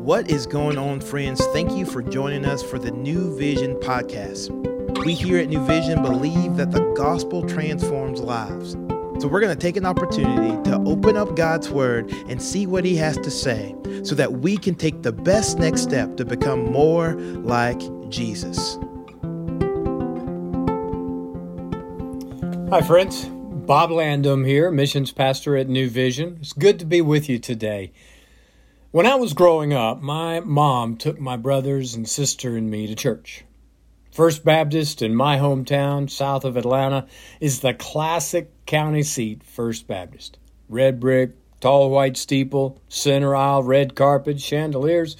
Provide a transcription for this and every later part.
What is going on, friends? Thank you for joining us for the New Vision podcast. We here at New Vision believe that the gospel transforms lives. So we're going to take an opportunity to open up God's word and see what he has to say so that we can take the best next step to become more like Jesus. Hi, friends. Bob Landum here, missions pastor at New Vision. It's good to be with you today. When I was growing up, my mom took my brothers and sister and me to church. First Baptist in my hometown, south of Atlanta, is the classic county seat, First Baptist. Red brick, tall white steeple, center aisle, red carpet, chandeliers,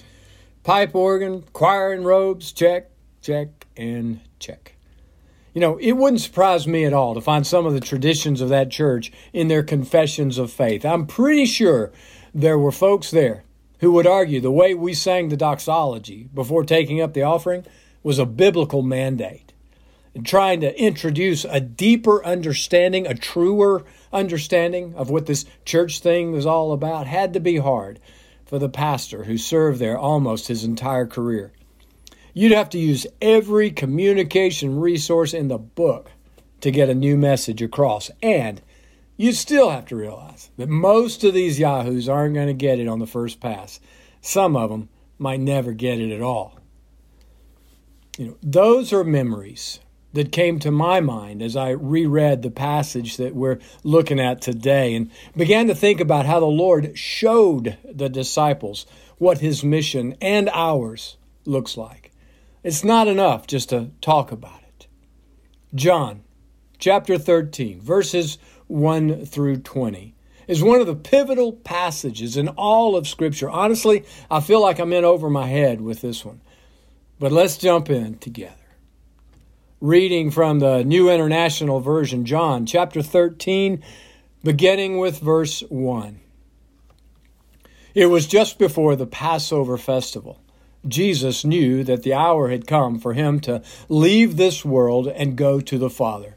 pipe organ, choir and robes, check, check, and check. You know, it wouldn't surprise me at all to find some of the traditions of that church in their confessions of faith. I'm pretty sure there were folks there who would argue the way we sang the doxology before taking up the offering was a biblical mandate. And trying to introduce a deeper understanding, a truer understanding of what this church thing was all about had to be hard for the pastor who served there almost his entire career. You'd have to use every communication resource in the book to get a new message across. And you still have to realize that most of these yahoos aren't going to get it on the first pass. Some of them might never get it at all. You know, those are memories that came to my mind as I reread the passage that we're looking at today and began to think about how the Lord showed the disciples what his mission and ours looks like. It's not enough just to talk about it. John chapter 13, verses 1 through 20 is one of the pivotal passages in all of Scripture. Honestly, I feel like I'm in over my head with this one. But let's jump in together. Reading from the New International Version, John chapter 13, beginning with verse 1. It was just before the Passover festival. Jesus knew that the hour had come for him to leave this world and go to the Father.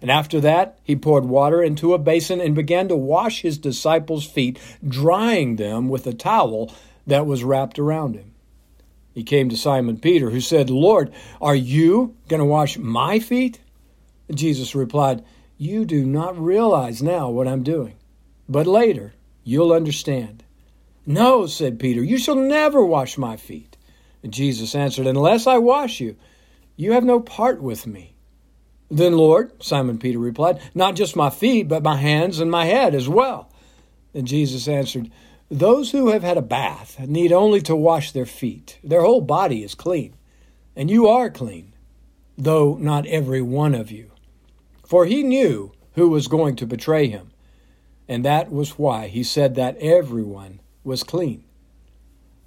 And after that, he poured water into a basin and began to wash his disciples' feet, drying them with a towel that was wrapped around him. He came to Simon Peter, who said, Lord, are you going to wash my feet? Jesus replied, You do not realize now what I'm doing, but later you'll understand. No, said Peter, you shall never wash my feet. And Jesus answered, Unless I wash you, you have no part with me. Then, Lord, Simon Peter replied, not just my feet, but my hands and my head as well. And Jesus answered, Those who have had a bath need only to wash their feet. Their whole body is clean. And you are clean, though not every one of you. For he knew who was going to betray him. And that was why he said that everyone was clean.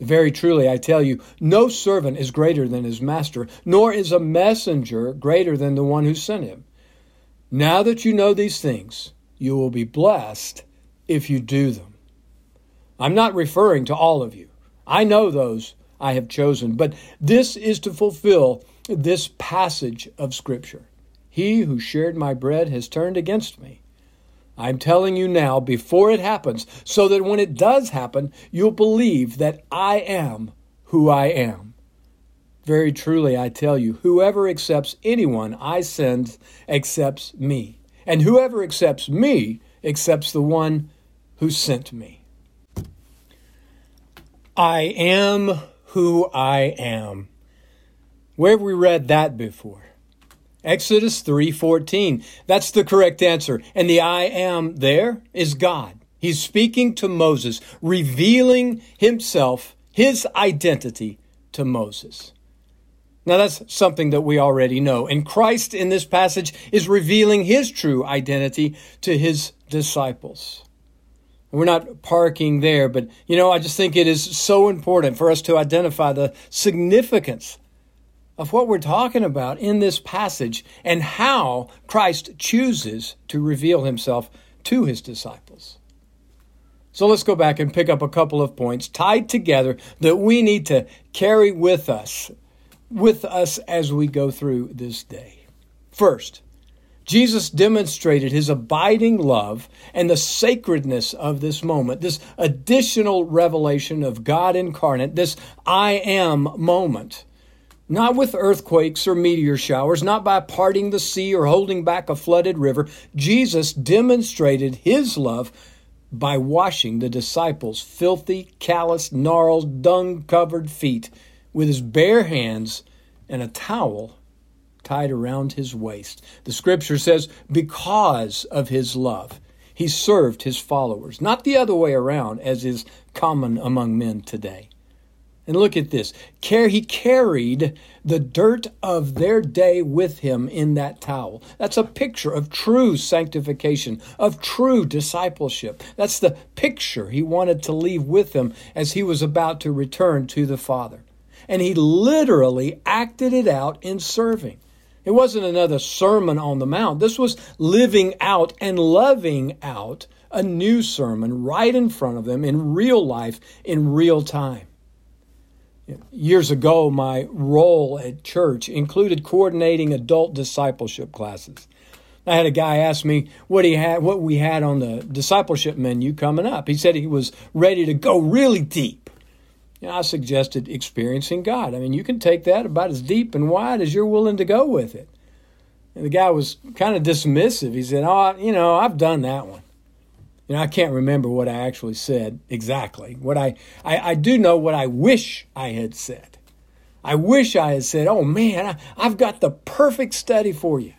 Very truly, I tell you, no servant is greater than his master, nor is a messenger greater than the one who sent him. Now that you know these things, you will be blessed if you do them. I'm not referring to all of you. I know those I have chosen, but this is to fulfill this passage of Scripture. He who shared my bread has turned against me. I'm telling you now before it happens, so that when it does happen, you'll believe that I am who I am. Very truly, I tell you, whoever accepts anyone I send accepts me, and whoever accepts me accepts the one who sent me. I am who I am. Where have we read that before? Exodus 3:14. That's the correct answer. And the I am there is God. He's speaking to Moses, revealing himself, his identity to Moses. Now that's something that we already know. And Christ in this passage is revealing his true identity to his disciples. We're not parking there, but you know, I just think it is so important for us to identify the significance of what we're talking about in this passage and how Christ chooses to reveal himself to his disciples. So let's go back and pick up a couple of points tied together that we need to carry with us, with us as we go through this day. First, Jesus demonstrated his abiding love and the sacredness of this moment, this additional revelation of God incarnate, this I am moment not with earthquakes or meteor showers, not by parting the sea or holding back a flooded river. Jesus demonstrated his love by washing the disciples' filthy, calloused, gnarled, dung covered feet with his bare hands and a towel tied around his waist. The scripture says, because of his love, he served his followers, not the other way around, as is common among men today. And look at this. Care He carried the dirt of their day with him in that towel. That's a picture of true sanctification, of true discipleship. That's the picture he wanted to leave with them as he was about to return to the Father. And he literally acted it out in serving. It wasn't another Sermon on the Mount. This was living out and loving out a new sermon right in front of them in real life, in real time. Years ago, my role at church included coordinating adult discipleship classes. I had a guy ask me what he had, what we had on the discipleship menu coming up. He said he was ready to go really deep. And I suggested experiencing God. I mean, you can take that about as deep and wide as you're willing to go with it. And the guy was kind of dismissive. He said, "Oh, you know, I've done that one." You know, I can't remember what I actually said exactly. What I, I, I do know what I wish I had said. I wish I had said, oh man, I, I've got the perfect study for you.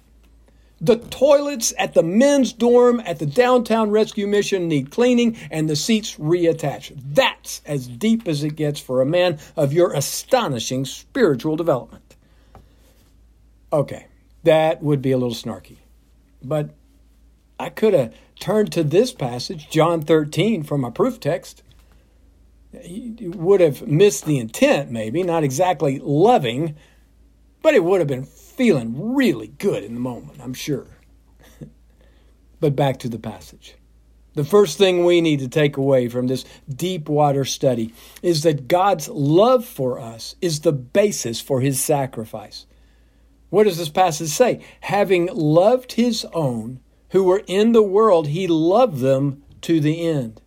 The toilets at the men's dorm at the downtown rescue mission need cleaning and the seats reattached. That's as deep as it gets for a man of your astonishing spiritual development. Okay, that would be a little snarky. But I could have turned to this passage, John 13, from my proof text. He would have missed the intent, maybe, not exactly loving, but it would have been feeling really good in the moment, I'm sure. but back to the passage. The first thing we need to take away from this deep water study is that God's love for us is the basis for his sacrifice. What does this passage say? Having loved his own who were in the world, he loved them to the end.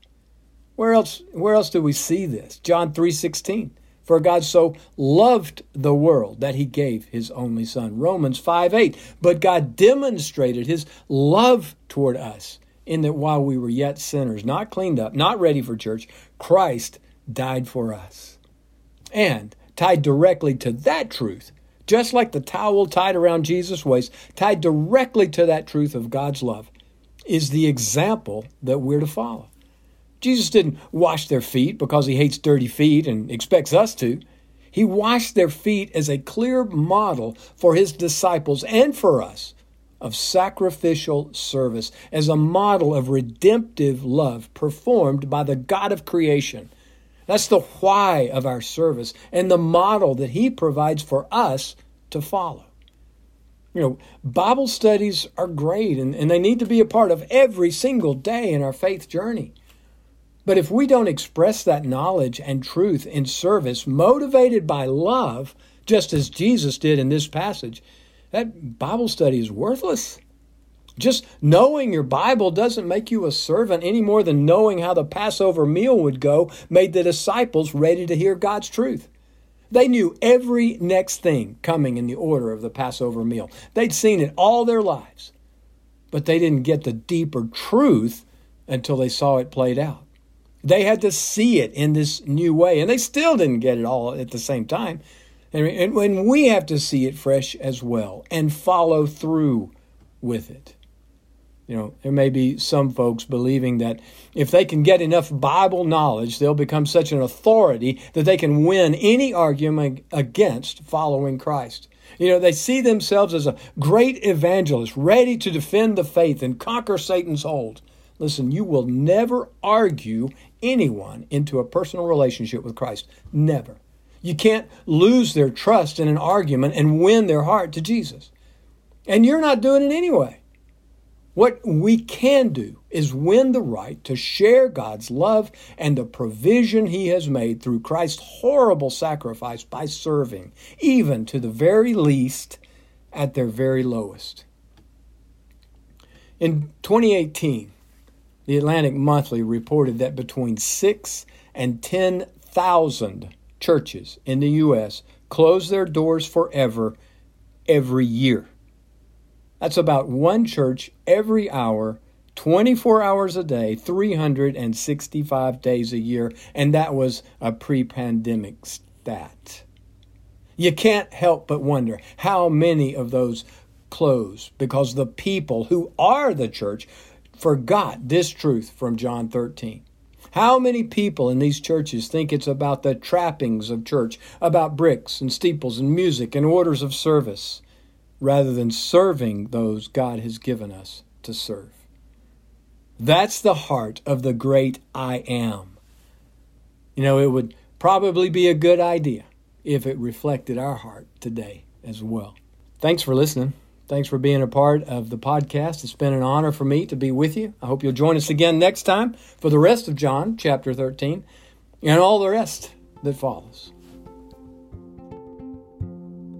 Where else where else do we see this? John 3:16. For God so loved the world that he gave his only son. Romans 5 8. But God demonstrated his love toward us in that while we were yet sinners, not cleaned up, not ready for church, Christ died for us. And tied directly to that truth just like the towel tied around Jesus' waist, tied directly to that truth of God's love, is the example that we're to follow. Jesus didn't wash their feet because he hates dirty feet and expects us to. He washed their feet as a clear model for his disciples and for us of sacrificial service, as a model of redemptive love performed by the God of creation that's the why of our service and the model that He provides for us to follow. You know, Bible studies are great and, and they need to be a part of every single day in our faith journey. But if we don't express that knowledge and truth in service, motivated by love, just as Jesus did in this passage, that Bible study is worthless. Just knowing your Bible doesn't make you a servant any more than knowing how the Passover meal would go made the disciples ready to hear God's truth. They knew every next thing coming in the order of the Passover meal. They'd seen it all their lives, but they didn't get the deeper truth until they saw it played out. They had to see it in this new way, and they still didn't get it all at the same time. And, when we have to see it fresh as well and follow through with it. You know, there may be some folks believing that if they can get enough Bible knowledge, they'll become such an authority that they can win any argument against following Christ. You know, they see themselves as a great evangelist, ready to defend the faith and conquer Satan's hold. Listen, you will never argue anyone into a personal relationship with Christ. Never. You can't lose their trust in an argument and win their heart to Jesus. And you're not doing it anyway. What we can do is win the right to share God's love and the provision He has made through Christ's horrible sacrifice by serving, even to the very least, at their very lowest. In 2018, the Atlantic Monthly reported that between 6 and 10,000 churches in the U.S. close their doors forever every year. That's about one church every hour, 24 hours a day, 365 days a year, and that was a pre pandemic stat. You can't help but wonder how many of those close because the people who are the church forgot this truth from John 13. How many people in these churches think it's about the trappings of church, about bricks and steeples and music and orders of service? Rather than serving those God has given us to serve. That's the heart of the great I am. You know, it would probably be a good idea if it reflected our heart today as well. Thanks for listening. Thanks for being a part of the podcast. It's been an honor for me to be with you. I hope you'll join us again next time for the rest of John chapter 13 and all the rest that follows.